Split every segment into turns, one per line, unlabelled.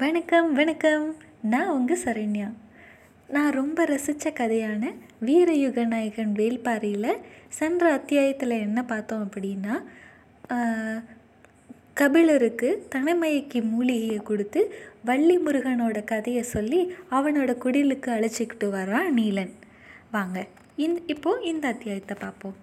வணக்கம் வணக்கம். நான் உங்கள் சரண்யா. நான் ரொம்ப ரசித்த கதையான வீரயுக நாயகன் வேல்பாரியில் சென்ற அத்தியாயத்தில் என்ன பார்த்தோம் அப்படின்னா கபிலருக்கு தனமயக்கி மூலிகையை கொடுத்து வள்ளி முருகனோட கதையை சொல்லி அவனோட குடிலுக்கு அழைச்சிக்கிட்டு வரான் நீலன். வாங்க இந் இப்போது இந்த அத்தியாயத்தை பார்ப்போம்.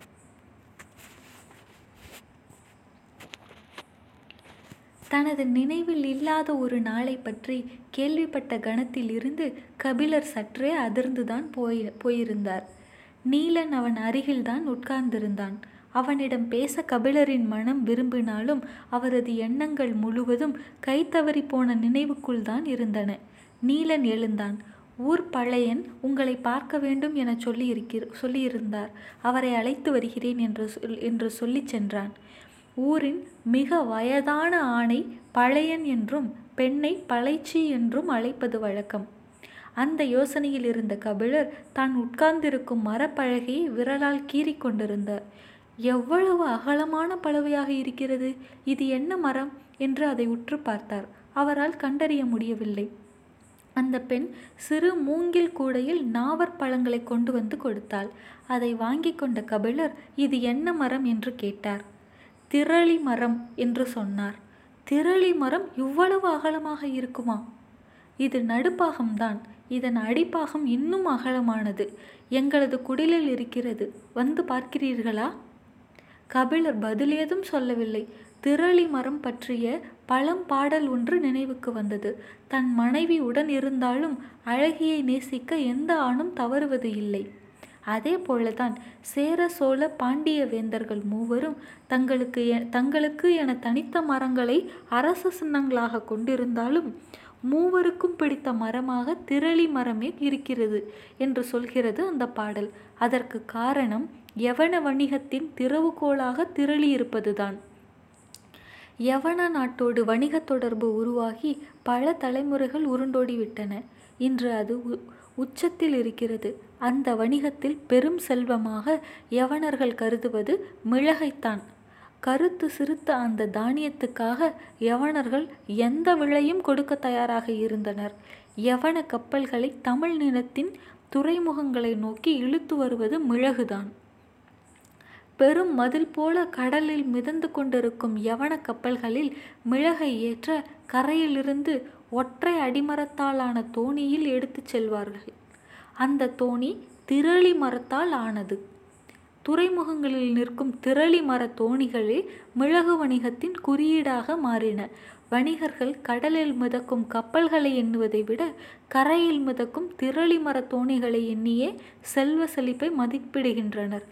தனது நினைவில் இல்லாத ஒரு நாளை பற்றி கேள்விப்பட்ட கணத்தில் இருந்து கபிலர் சற்றே அதிர்ந்துதான் போய் போயிருந்தார். நீலன் அவன் அருகில்தான் உட்கார்ந்திருந்தான். அவனிடம் பேச கபிலரின் மனம் விரும்பினாலும் அவரது எண்ணங்கள் முழுவதும் கைத்தவறி போன நினைவுக்குள் தான் இருந்தன. நீலன் எழுந்தான். ஊர் பழையன் உங்களை பார்க்க வேண்டும் என சொல்லியிருக்கிற சொல்லியிருந்தார். அவரை அழைத்து வருகிறேன் என்று சொல் என்று சொல்லிச் சென்றான். ஊரின் மிக வயதான ஆணை பழையன் என்றும் பெண்ணை பழைச்சி என்றும் அழைப்பது வழக்கம். அந்த யோசனையில் இருந்த கபிலர் தான் உட்கார்ந்திருக்கும் மரப்பழகையை விரலால் கீறிக் கொண்டிருந்தார். எவ்வளவு அகலமான பலவையாக இருக்கிறது? இது என்ன மரம்? என்று அதை உற்று பார்த்தார். அவரால் கண்டறிய முடியவில்லை. அந்த பெண் சிறு மூங்கில் கூடையில் நாவற் பழங்களை கொண்டு வந்து கொடுத்தாள். அதை வாங்கி கொண்ட கபிலர் இது என்ன மரம்? என்று கேட்டார். திரளி மரம் என்று சொன்னார். திரளி மரம் இவ்வளவு அகலமாக இருக்குமா? இது நடுப்பாகம்தான் இதன் அடிப்பாகம் இன்னும் அகலமானது. எங்களது குடிலில் இருக்கிறது. வந்து பார்க்கிறீர்களா? கபிலர் பதில் ஏதும் சொல்லவில்லை. திரளி மரம் பற்றிய பழம் பாடல் ஒன்று நினைவுக்கு வந்தது. தன் மனைவி உடன் இருந்தாலும் அழகியை நேசிக்க எந்த ஆணும் தவறுவது இல்லை. அதே போலதான் சேர சோழ பாண்டிய வேந்தர்கள் மூவரும் தங்களுக்கு எ- தங்களுக்கு என தனித்த மரங்களை அரச சின்னங்களாக கொண்டிருந்தாலும் மூவருக்கும் பிடித்த மரமாக திரளி மரமே இருக்கிறது என்று சொல்கிறது அந்த பாடல். அதற்கு காரணம் யவன வணிகத்தின் திறவுகோளாக திரளி இருப்பதுதான் யவன நாட்டோடு வணிக தொடர்பு உருவாகி பல தலைமுறைகள் உருண்டோடிவிட்டன. இன்று அது உ- உச்சத்தில் இருக்கிறது. அந்த வணிகத்தில் பெரும் செல்வமாக யவனர்கள் கருதுவது மிளகைத்தான். கருத்து சிறுத்த அந்த தானியத்துக்காக யவனர்கள் எந்த விலையும் கொடுக்க தயாராக இருந்தனர். யவன கப்பல்களை தமிழ் நிலத்தின் துறைமுகங்களை நோக்கி இழுத்து வருவது மிளகுதான். பெரும் மதில் போல கடலில் மிதந்து கொண்டிருக்கும் யவன கப்பல்களில் மிளகை ஏற்ற கரையிலிருந்து ஒற்றை அடிமரத்தாலான தோணியில் எடுத்துச் செல்வார்கள். அந்த தோணி திரளி மரத்தால் ஆனது. துறைமுகங்களில் நிற்கும் திரளி மர தோணிகளே மிளகு வணிகத்தின் குறியீடாக மாறின. வணிகர்கள் கடலில் மிதக்கும் கப்பல்களை எண்ணுவதை விட கரையில் மிதக்கும் திரளி மர தோணிகளை எண்ணியே செல்வ செழிப்பை மதிப்பிடுகின்றனர்.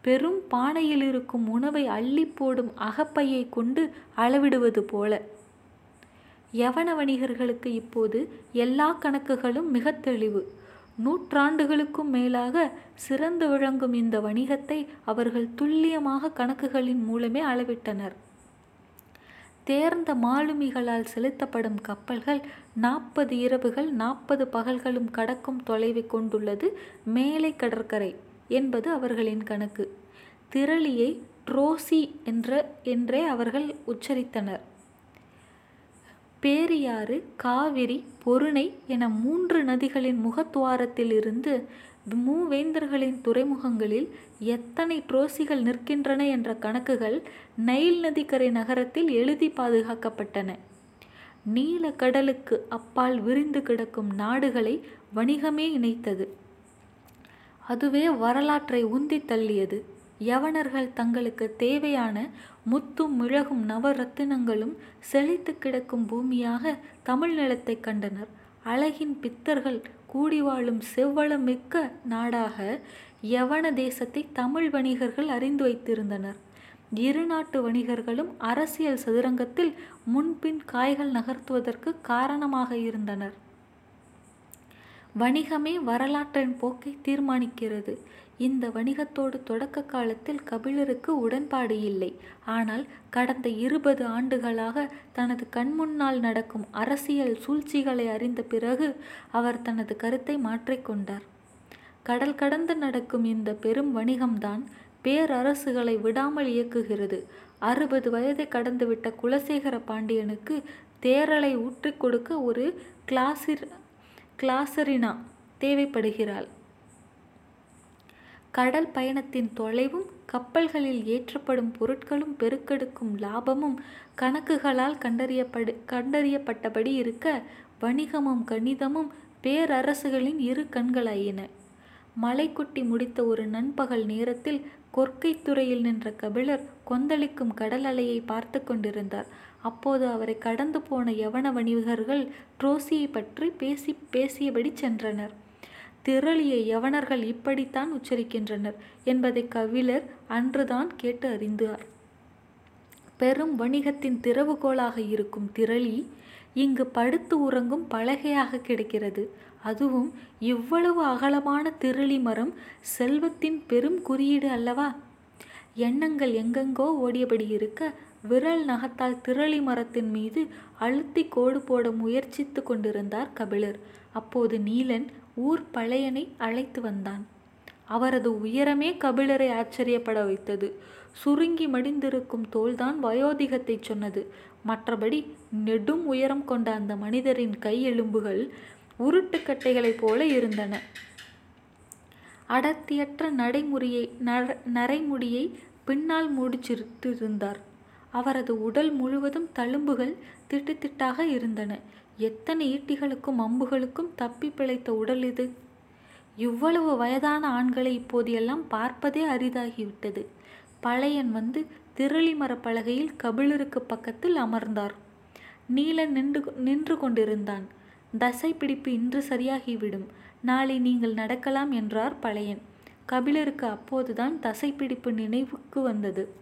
பெரும் பானையில் இருக்கும் உணவை அள்ளி போடும் அகப்பையை கொண்டு அளவிடுவது போல. யவன வணிகர்களுக்கு இப்போது எல்லா கணக்குகளும் மிக தெளிவு. நூற்றாண்டுகளுக்கும் மேலாக சிறந்து விளங்கும் இந்த வணிகத்தை அவர்கள் துல்லியமாக கணக்குகளின் மூலமே அளவிட்டனர். தேர்ந்த மாலுமிகளால் செலுத்தப்படும் கப்பல்கள் நாற்பது இரவுகள் நாற்பது பகல்களும் கடக்கும் தொலைவை கொண்டுள்ளது மேலை கடற்கரை என்பது அவர்களின் கணக்கு. திரளியை ட்ரோசி என்ற என்றே அவர்கள் உச்சரித்தனர். பேரியாறு காவிரி பொருணை என மூன்று நதிகளின் முகத்துவாரத்தில் இருந்து மூவேந்தர்களின் துறைமுகங்களில் எத்தனை ட்ரோசிகள் நிற்கின்றன என்ற கணக்குகள் நைல் நதிக்கரை நகரத்தில் எழுதி பாதுகாக்கப்பட்டன. நீல கடலுக்கு அப்பால் விரிந்து கிடக்கும் நாடுகளை வணிகமே இணைத்தது. அதுவே வரலாற்றை உந்தி தள்ளியது. யவனர்கள் தங்களுக்கு தேவையான முத்தும் மிளகும் நவரத்தினங்களும் செழித்து கிடக்கும் பூமியாக தமிழ் நிலத்தை கண்டனர். அழகின் பித்தர்கள் கூடி வாழும் செவ்வளம் மிக்க நாடாக யவன தேசத்தை தமிழ் வணிகர்கள் அறிந்து வைத்திருந்தனர். இரு நாட்டு வணிகர்களும் அரசியல் சதுரங்கத்தில் முன்பின் காய்கள் நகர்த்துவதற்கு காரணமாக இருந்தனர். வணிகமே வரலாற்றின் போக்கை தீர்மானிக்கிறது. இந்த வணிகத்தோடு தொடக்க காலத்தில் கபிலருக்கு உடன்பாடு இல்லை. ஆனால் கடந்த இருபது ஆண்டுகளாக தனது கண்முன்னால் நடக்கும் அரசியல் சூழ்ச்சிகளை அறிந்த பிறகு அவர் தனது கருத்தை மாற்றிக்கொண்டார் கடல் கடந்து நடக்கும் இந்த பெரும் வணிகம்தான் பேரரசுகளை விடாமல் இயக்குகிறது. அறுபது வயதை கடந்துவிட்ட குலசேகர பாண்டியனுக்கு தேரலை ஊற்றிக் கொடுக்க ஒரு கிளாசிர் கிளாசரினா தேவைப்படுகிறாள். கடல் பயணத்தின் தொலைவும் கப்பல்களில் ஏற்றப்படும் பொருட்களும் பெருக்கெடுக்கும் லாபமும் கணக்குகளால் கண்டறியப்படு கண்டறியப்பட்டபடி இருக்க வணிகமும் கணிதமும் பேரரசுகளின் இரு கண்களாயின. மலைக்குட்டி முடித்த ஒரு நண்பகல் நேரத்தில் கொற்கைத்துறையில் நின்ற கபிலர் கொந்தளிக்கும் கடல் அலையை பார்த்து கொண்டிருந்தார். அப்போது அவரை கடந்து போன யவன வணிகர்கள் ட்ரோசியை பற்றி பேசி பேசியபடி சென்றனர். திரளிய யவனர்கள் இப்படித்தான் உச்சரிக்கின்றனர் என்பதை கபிலர் அன்றுதான் கேட்டு அறிந்தார். பெரும் வணிகத்தின் திறவுகோலாக இருக்கும் திரளி இங்கு படுத்து உறங்கும் பலகையாக கிடைக்கிறது. அதுவும் இவ்வளவு அகலமான திரளி மரம் செல்வத்தின் பெரும் குறியீடு அல்லவா? எண்ணங்கள் எங்கெங்கோ ஓடியபடி இருக்க விரல் நகத்தால் திரளி மரத்தின் மீது அழுத்தி கோடு போட முயற்சித்து கொண்டிருந்தார் கபிலர். அப்போது நீலன் ஊர் பழையனை அழைத்து வந்தான். அவரது உயரமே கபிலரை ஆச்சரியப்பட வைத்தது. சுருங்கி மடிந்திருக்கும் தோல்தான் வயோதிகத்தை சொன்னது. மற்றபடி நெடும் உயரம் கொண்ட அந்த மனிதரின் கை எலும்புகள் உருட்டுக்கட்டைகளைப் போல இருந்தன. அடர்த்தியற்ற நடைமுறையை நர நரைமுடியை பின்னால் முடிச்சிருத்திருந்தார். அவரது உடல் முழுவதும் தழும்புகள் திட்டுத்திட்டாக இருந்தன. எத்தனை ஈட்டிகளுக்கும் அம்புகளுக்கும் தப்பி பிழைத்த உடல் இது. இவ்வளவு வயதான ஆண்களை இப்போதையெல்லாம் பார்ப்பதே அரிதாகிவிட்டது. பழையன் வந்து திரளி மரப்பலகையில் கபிலருக்கு பக்கத்தில் அமர்ந்தார். நீலன் நின்று நின்று கொண்டிருந்தான். தசை பிடிப்பு இன்று சரியாகிவிடும். நாளை நீங்கள் நடக்கலாம் என்றார் பழையன். கபிலருக்கு அப்போதுதான் தசைப்பிடிப்பு நினைவுக்கு வந்தது.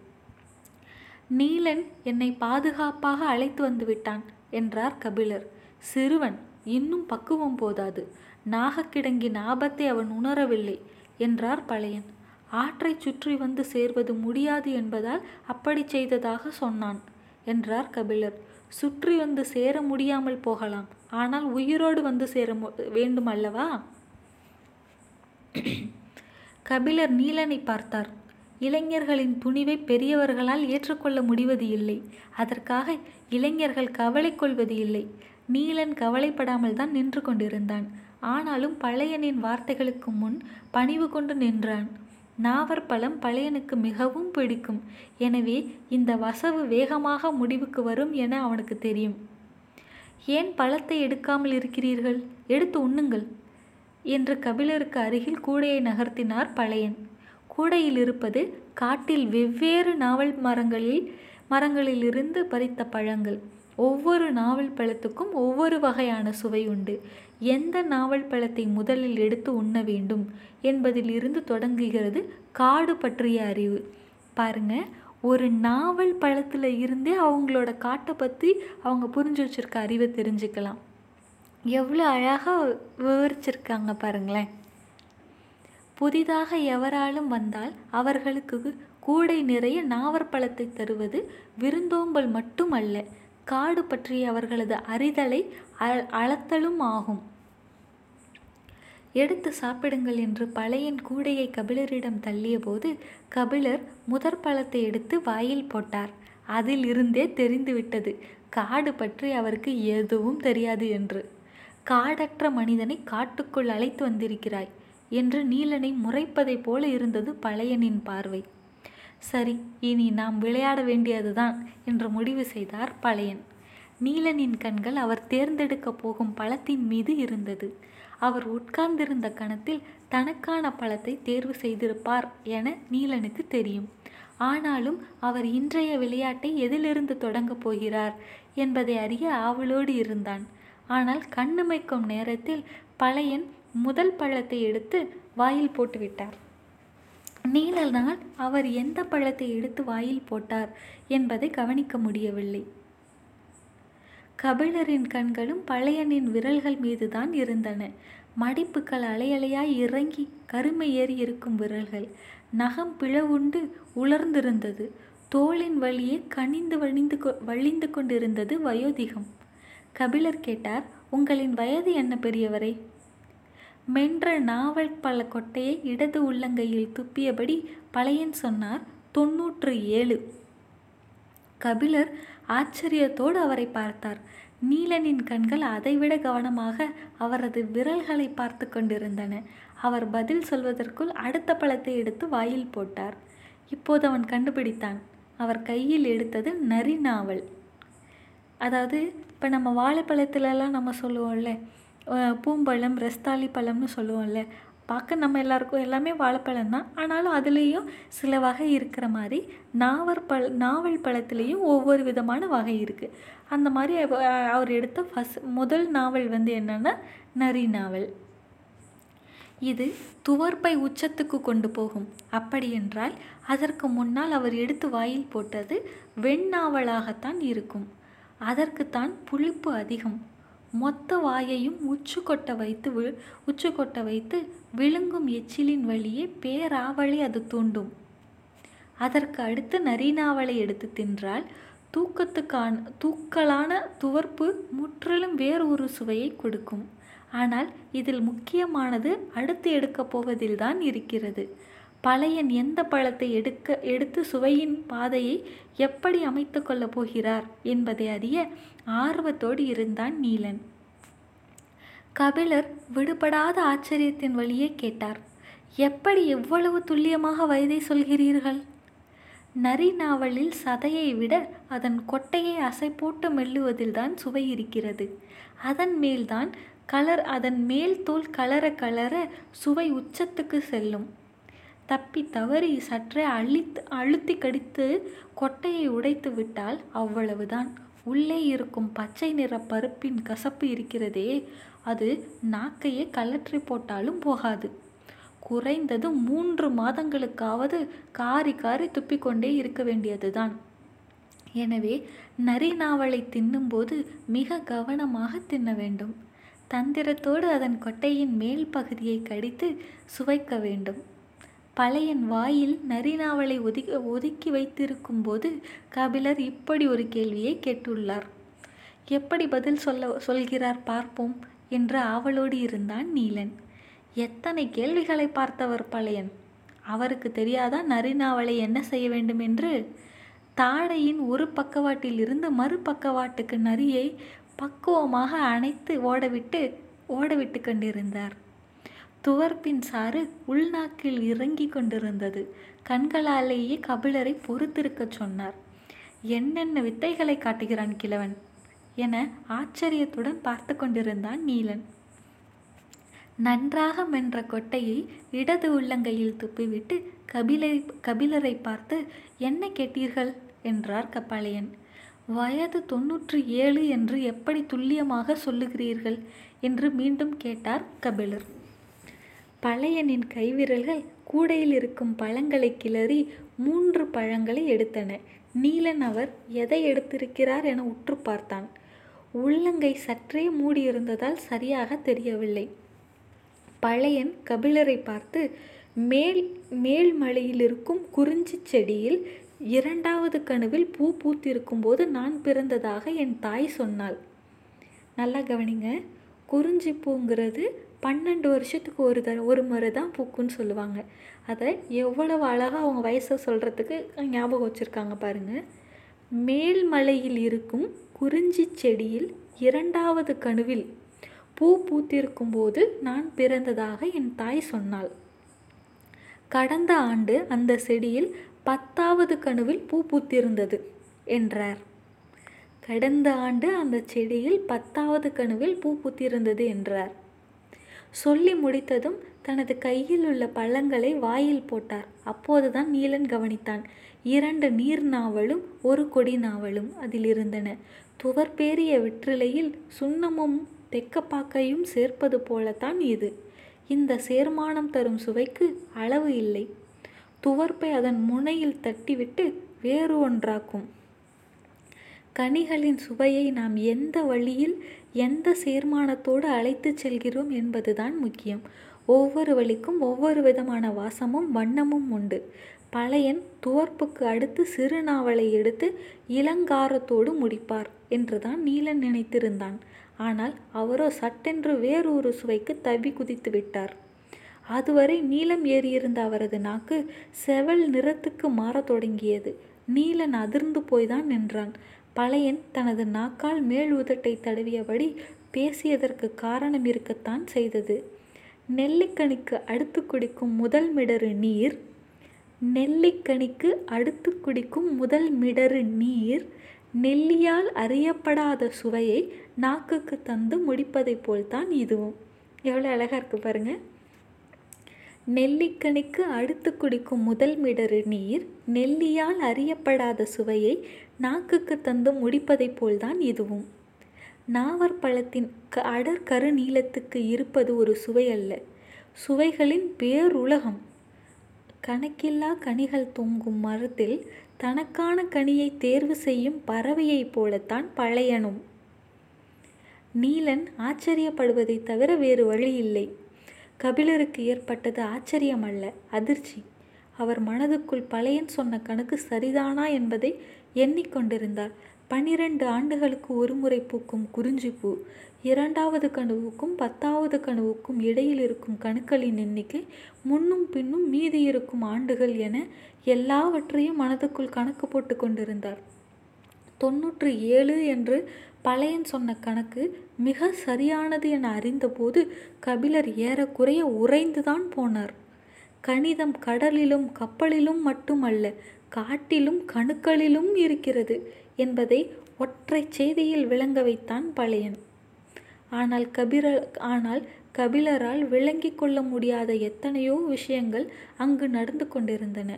நீலன் என்னை பாதுகாப்பாக அழைத்து வந்து விட்டான் என்றார் கபிலர். சிறுவன் இன்னும் பக்குவம் போதாது. நாகக்கிடங்கின் ஆபத்தை அவன் உணரவில்லை என்றார் பழையன். ஆற்றைச் சுற்றி வந்து சேர்வது முடியாது என்பதால் அப்படி செய்ததாக சொன்னான் என்றார் கபிலர். சுற்றி வந்து சேர முடியாமல் போகலாம். ஆனால் உயிரோடு வந்து சேர வேண்டும் அல்லவா கபிலர் நீலனை பார்த்தார். இளைஞர்களின் துணிவை பெரியவர்களால் ஏற்றுக்கொள்ள முடிவது இல்லை. அதற்காக இளைஞர்கள் கவலை கொள்வது இல்லை. நீலன் கவலைப்படாமல் தான் நின்று கொண்டிருந்தான். ஆனாலும் பழையனின் வார்த்தைகளுக்கு முன் பணிவு கொண்டு நின்றான். நாவற்பழம் பழையனுக்கு மிகவும் பிடிக்கும். எனவே இந்த வசவு வேகமாக முடிவுக்கு வரும் என அவனுக்கு தெரியும். ஏன் பழத்தை எடுக்காமல் இருக்கிறீர்கள்? எடுத்து உண்ணுங்கள் என்று கபிலருக்கு அருகில் கூடையை நகர்த்தினார் பழையன். கூடையில் இருப்பது காட்டில் வெவ்வேறு நாவல் மரங்களில் மரங்களிலிருந்து பறித்த பழங்கள். ஒவ்வொரு நாவல் பழத்துக்கும் ஒவ்வொரு வகையான சுவை உண்டு. எந்த நாவல் பழத்தை முதலில் எடுத்து உண்ண வேண்டும் என்பதில் இருந்து தொடங்குகிறது காடு பற்றிய அறிவு. பாருங்க ஒரு நாவல் பழத்தில் இருந்தே அவங்களோட காட்டை பற்றி அவங்க புரிஞ்சு வச்சுருக்க அறிவை தெரிஞ்சுக்கலாம். எவ்வளோ அழகாக விவரிச்சிருக்காங்க பாருங்களேன். புதிதாக எவராலும் வந்தால் அவர்களுக்கு கூடை நிறைய நாவற்பழத்தை தருவது விருந்தோம்பல் மட்டும் அல்ல. காடு பற்றிய அவர்களது அறிதலை அளத்தலும் ஆகும். எடுத்து சாப்பிடுங்கள் என்று பழையன் கூடையை கபிலரிடம் தள்ளியபோது கபிலர் முதற் பழத்தை எடுத்து வாயில் போட்டார். அதில் இருந்தே தெரிந்துவிட்டது காடு பற்றி அவருக்கு எதுவும் தெரியாது என்று. காடற்ற மனிதனை காட்டுக்குள் அழைத்து வந்திருக்கிறாய் என்று நீலனை முறைப்பதைப் போல இருந்தது பழையனின் பார்வை. சரி இனி நாம் விளையாட வேண்டியதுதான் என்று முடிவு செய்தார் பழையன். நீலனின் கண்கள் அவர் தேர்ந்தெடுக்கப் போகும் பழத்தின் மீது இருந்தது. அவர் உட்கார்ந்திருந்த கணத்தில் தனக்கான பழத்தை தேர்வு செய்திருப்பார் என நீலனுக்கு தெரியும். ஆனாலும் அவர் இன்றைய விளையாட்டை எதிலிருந்து தொடங்கப் போகிறார் என்பதை அறிய ஆவலோடு இருந்தான். ஆனால் கண்ணுமைக்கும் நேரத்தில் பழையன் முதல் பழத்தை எடுத்து வாயில் போட்டுவிட்டார். நீலனால் அவர் எந்த பழத்தை எடுத்து வாயில் போட்டார் என்பதை கவனிக்க முடியவில்லை. கபிலரின் கண்களும் பழையனின் விரல்கள் மீதுதான் இருந்தன. மடிப்புகள் அலையலையாய் இறங்கி கருமை ஏறி இருக்கும் விரல்கள். நகம் பிளவுண்டு உலர்ந்திருந்தது. தோளின் வழியே கனிந்து வழிந்து கொ வழிந்து கொண்டிருந்தது வயோதிகம். கபிலர் கேட்டார் உங்களின் வயது என்ன பெரியவரே? மென்ற நாவல் பல கொட்டையை இடது உள்ளங்கையில் துப்பியபடி பழையன் சொன்னார் தொன்னூற்று ஏழு. கபிலர் ஆச்சரியத்தோடு அவரை பார்த்தார். நீலனின் கண்கள் அதைவிட கவனமாக அவரது விரல்களை பார்த்து கொண்டிருந்தன. அவர் பதில் சொல்வதற்குள் அடுத்த பழத்தை எடுத்து வாயில் போட்டார். இப்போது அவன் கண்டுபிடித்தான். அவர் கையில் எடுத்தது நரி நாவல். அதாவது இப்போ நம்ம வாழைப்பழத்துலலாம் நம்ம சொல்லுவோம்ல பூம்பழம் ரஸ்தாளி பழம்னு சொல்லுவோம்ல பார்க்க நம்ம எல்லாருக்கும் எல்லாமே வாழைப்பழம் தான். ஆனாலும் அதுலேயும் சில வகை இருக்கிற மாதிரி நாவல் பழ நாவல் பழத்துலேயும் ஒவ்வொரு விதமான வகை இருக்குது அந்த மாதிரி அவர் எடுத்த ஃபஸ்ட் முதல் நாவல் வந்து என்னென்னா நரி நாவல். இது துவர்ப்பை உச்சத்துக்கு கொண்டு போகும். அப்படியென்றால் அதற்கு முன்னால் அவர் எடுத்து வாயில் போட்டது வெண்ணாவலாகத்தான் இருக்கும். அதற்குத்தான் புளிப்பு அதிகம். மொத்த வாயையும் உச்சு கொட்ட வைத்து வி உச்சு கொட்ட வைத்து விழுங்கும் எச்சிலின் வழியே பேராவலை அது தூண்டும். அதற்கு அடுத்து நரிநாவலை எடுத்து தின்றால் தூக்கத்துக்கான தூக்கலான துவர்ப்பு முற்றிலும் வேறு ஒரு சுவையை கொடுக்கும். ஆனால் இதில் முக்கியமானது அடுத்து எடுக்கப் போவதில்தான் இருக்கிறது. பழையன் எந்த பழத்தை எடுக்க எடுத்து சுவையின் பாதையை எப்படி அமைத்து கொள்ளப் போகிறார் என்பதை அறிய ஆர்வத்தோடு இருந்தான் நீலன். கபிலர் விடுபடாத ஆச்சரியத்தின் வழியே கேட்டார் எப்படி எவ்வளவு துல்லியமாக வயதை சொல்கிறீர்கள்? நரி நாவலில் சதையை விட அதன் கொட்டையை அசை போட்டு மெல்லுவதில்தான் சுவை இருக்கிறது. அதன் மேல்தான் கலர் அதன் மேல் தோல் கலர கலர சுவை உச்சத்துக்கு செல்லும். தப்பி தவறி சற்றே அழித்து அழுத்தி கடித்து கொட்டையை உடைத்து விட்டால் அவ்வளவுதான். உள்ளே இருக்கும் பச்சை நிற பருப்பின் கசப்பு இருக்கிறதே அது நாக்கையே கலற்றி போட்டாலும் போகாது. குறைந்தது மூன்று மாதங்களுக்காவது காரி காரி துப்பிக்கொண்டே இருக்க வேண்டியதுதான். எனவே நரி நாவலை தின்னும்போது மிக கவனமாக தின்ன வேண்டும். தந்திரத்தோடு அதன் கொட்டையின் மேல் பகுதியை கடித்து சுவைக்க வேண்டும். பழையன் வாயில் நரிநாவலை ஒதுக்கி ஒதுக்கி வைத்திருக்கும் போது கபிலர் இப்படி ஒரு கேள்வியை கேட்டுள்ளார். எப்படி பதில் சொல்ல சொல்கிறார் பார்ப்போம் என்று ஆவலோடு இருந்தான் நீலன். எத்தனை கேள்விகளை பார்த்தவர் பழையன்? அவருக்கு தெரியாதா நரிநாவலை என்ன செய்ய வேண்டும் என்று? தாடையின் ஒரு பக்கவாட்டில் மறுபக்கவாட்டுக்கு நரியை பக்குவமாக அணைத்து ஓடவிட்டு ஓடவிட்டு கொண்டிருந்தார். துவர்ப்பின் சாறு உள்நாக்கில் இறங்கி கொண்டிருந்தது. கண்களாலேயே கபிலரை பொறுத்திருக்கச் சொன்னார். என்னென்ன வித்தைகளை காட்டுகிறான் கிழவன்? என ஆச்சரியத்துடன் பார்த்து கொண்டிருந்தான் நீலன். நன்றாக மென்ற கொட்டையை இடது உள்ளங்கையில் துப்பிவிட்டு கபிலை கபிலரை பார்த்து என்ன கேட்டீர்கள்? என்றார் கப்பாளையன் வயது தொன்னூற்றி ஏழு என்று எப்படி துல்லியமாக சொல்லுகிறீர்கள்? என்று மீண்டும் கேட்டார் கபிலர். பழையனின் கைவிரல்கள் கூடையில் இருக்கும் பழங்களை கிளறி மூன்று பழங்களை எடுத்தன. நீலன் அவர் எதை எடுத்திருக்கிறார் என உற்று பார்த்தான். உள்ளங்கை சற்றே மூடியிருந்ததால் சரியாக தெரியவில்லை. பழையன் கபிலரை பார்த்து மேல் மேல் மலையில் இருக்கும் குறிஞ்சி செடியில் இரண்டாவது கணுவில் பூ பூத்திருக்கும் போது நான் பிறந்ததாக என் தாய் சொன்னாள். நல்லா கவனிங்க. குறிஞ்சி பூங்கிறது பன்னெண்டு வருஷத்துக்கு ஒரு த ஒரு முறை தான் பூக்குன்னு சொல்லுவாங்க. அதை எவ்வளவு அழகாக அவங்க வயசை சொல்கிறதுக்கு ஞாபகம் வச்சுருக்காங்க பாருங்கள் மேல்மலையில் இருக்கும் குறிஞ்சி செடியில் இரண்டாவது கணுவில் பூ பூத்திருக்கும் போது நான் பிறந்ததாக என் தாய் சொன்னாள். கடந்த ஆண்டு அந்த செடியில் பத்தாவது கணுவில் பூ பூத்திருந்தது என்றார். கடந்த ஆண்டு அந்த செடியில் பத்தாவது கணுவில் பூ பூத்திருந்தது என்றார். சொல்லி முடித்ததும் தனது கையில் உள்ள பழங்களை வாயில் போட்டார். அப்போதுதான் நீலன் கவனித்தான். இரண்டு நீர் நாவலும் ஒரு கொடி நாவலும் அதில் இருந்தன. துவர்பேறிய வெற்றிலையில் சுண்ணமும் தெக்கப்பாக்கையும் சேர்ப்பது போலத்தான் இது. இந்த சேர்மானம் தரும் சுவைக்கு அளவு இல்லை. துவர்ப்பை அதன் முனையில் தட்டிவிட்டு வேறு ஒன்றாக்கும். கனிகளின் சுவையை நாம் எந்த வழியில் எந்த சேர்மானத்தோடு அழைத்துச் செல்கிறோம் என்பதுதான் முக்கியம். ஒவ்வொரு வழிக்கும் ஒவ்வொரு விதமான வாசமும் வண்ணமும் உண்டு. பழையன் துவர்ப்புக்கு அடுத்து சிறுநாவலை எடுத்து இளங்காரத்தோடு முடிப்பார் என்றுதான் நீலன் நினைத்திருந்தான். ஆனால் அவரோ சட்டென்று வேறொரு சுவைக்கு தவி குதித்து விட்டார். அதுவரை நீலம் ஏறியிருந்த அவரது நாக்கு செவல் நிறத்துக்கு மாறத் தொடங்கியது. நீலன் அதிர்ந்து போய்தான் நின்றான். பழையன் தனது நாக்கால் மேல் உதட்டை தடவியபடி பேசியதற்கு காரணம் இருக்கத்தான் செய்தது. நெல்லிக்கனிக்கு அடுத்து குடிக்கும் முதல் மிடறு நீர். நெல்லிக்கனிக்கு அடுத்து குடிக்கும் முதல் மிடறு நீர். நெல்லியால் அறியப்படாத சுவையை நாக்குக்கு தந்து முடிப்பதைப் போல்தான் இதுவும். எவ்வளோ அழகாக இருக்குது பாருங்கள் நெல்லிக்கனிக்கு அடுத்து குடிக்கும் முதல் மிடறு நீர் நெல்லியால் அறியப்படாத சுவையை நாக்குக்கு தந்து முடிப்பதைப் போல்தான் இதுவும். நாவற்பழத்தின் க அடர் கருநீலத்துக்கு இருப்பது ஒரு சுவை அல்ல. சுவைகளின் பேருலகம். கணக்கில்லா கனிகள் தொங்கும் மரத்தில் தனக்கான கனியை தேர்வு செய்யும் பறவையைப் போலத்தான் பழையனும். நீலன் ஆச்சரியப்படுவதை தவிர வேறு வழி இல்லை. கபிலருக்கு ஏற்பட்டது ஆச்சரியம் அல்ல அதிர்ச்சி. அவர் மனதுக்குள் பழையன் சொன்ன கணக்கு சரிதானா என்பதை எண்ணிக்கொண்டிருந்தார். பனிரெண்டு ஆண்டுகளுக்கு ஒருமுறை பூக்கும் குறிஞ்சிப்பூ இரண்டாவது கனவுக்கும் பத்தாவது கனவுக்கும் இடையில் இருக்கும் கணுக்களின் எண்ணிக்கை முன்னும் பின்னும் மீதி இருக்கும் ஆண்டுகள் என எல்லாவற்றையும் மனதுக்குள் கணக்கு போட்டு கொண்டிருந்தார். தொன்னூற்று ஏழு என்று பழையன் சொன்ன கணக்கு மிக சரியானது என அறிந்தபோது கபிலர் ஏறக்குறைய உறைந்துதான் போனார். கணிதம் கடலிலும் கப்பலிலும் மட்டுமல்ல காட்டிலும் கணுக்களிலும் இருக்கிறது என்பதை ஒற்றை செய்தியில் விளங்க வைத்தான் பழையன். ஆனால் கபிர ஆனால் கபிலரால் விளங்கி கொள்ள முடியாத எத்தனையோ விஷயங்கள் அங்கு நடந்து கொண்டிருந்தன.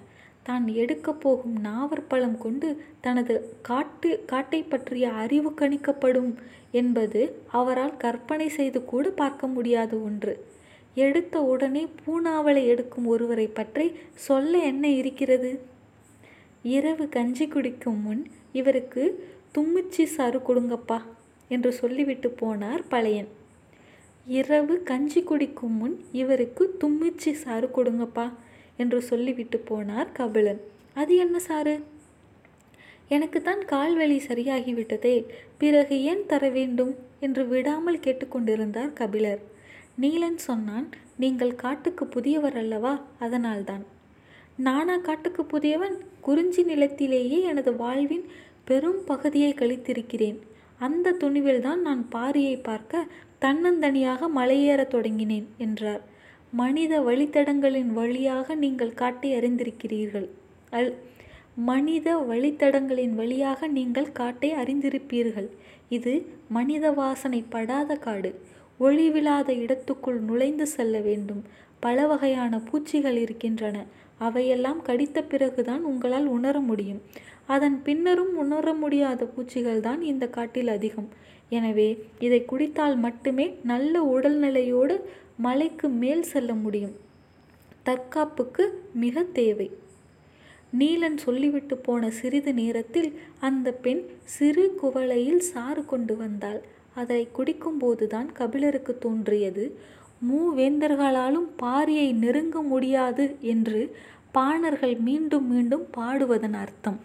தான் எடுக்கப் போகும் நாவற்பழம் கொண்டு தனது காட்டு காட்டை பற்றிய அறிவு கணிக்கப்படும் என்பது அவரால் கற்பனை செய்து கூட பார்க்க முடியாத ஒன்று. எடுத்த உடனே பூனாவலை எடுக்கும் ஒருவரை பற்றி சொல்ல என்ன இருக்கிறது? இரவு கஞ்சி குடிக்கும் முன் இவருக்கு தும்மிச்சி சாறு கொடுங்கப்பா என்று சொல்லிவிட்டு போனார் பழையன். இரவு கஞ்சி குடிக்கும் முன் இவருக்கு தும்மிச்சி சாறு கொடுங்கப்பா என்று சொல்லிவிட்டு போனார் கபிலன். அது என்ன சாரு எனக்கு தான் கால்வலி சரியாகிவிட்டதே பிறகு ஏன் தர வேண்டும் என்று விடாமல் கேட்டுக்கொண்டிருந்தார் கபிலர். நீலன் சொன்னான் நீங்கள் காட்டுக்கு புதியவர் அல்லவா? அதனால்தான். நானா காட்டுக்கு புதியவன்? குறிஞ்சி நிலத்திலேயே எனது வாழ்வின் பெரும் பகுதியை கழித்திருக்கிறேன். அந்த துணிவில்தான் நான் பாரியை பார்க்க தன்னந்தனியாக மலையேறத் தொடங்கினேன் என்றார். மனித வழித்தடங்களின் வழியாக நீங்கள் காட்டை அறிந்திருக்கிறீர்கள் அல் மனித வழித்தடங்களின் வழியாக நீங்கள் காட்டை அறிந்திருப்பீர்கள். இது மனித வாசனை படாத காடு. ஒளிவிழாத இடத்துக்குள் நுழைந்து செல்ல வேண்டும். பல வகையான பூச்சிகள் இருக்கின்றன. அவையெல்லாம் கடித்த பிறகுதான் உங்களால் உணர முடியும். அதன் பின்னரும் உணர முடியாத பூச்சிகள் தான் இந்த காட்டில் அதிகம். எனவே இதை குடித்தால் மட்டுமே நல்ல உடல்நிலையோடு மலைக்கு மேல் செல்ல முடியும். தற்காப்புக்கு மிக தேவை. நீலன் சொல்லிவிட்டு போன சிறிது நேரத்தில் அந்த பெண் சிறு குவளையில் சாறு கொண்டு வந்தாள். அதை குடிக்கும்போதுதான் கபிலருக்கு தோன்றியது. மூவேந்தர்களாலும் பாரியை நெருங்க முடியாது என்று பாணர்கள் மீண்டும் மீண்டும் பாடுவதன் அர்த்தம்.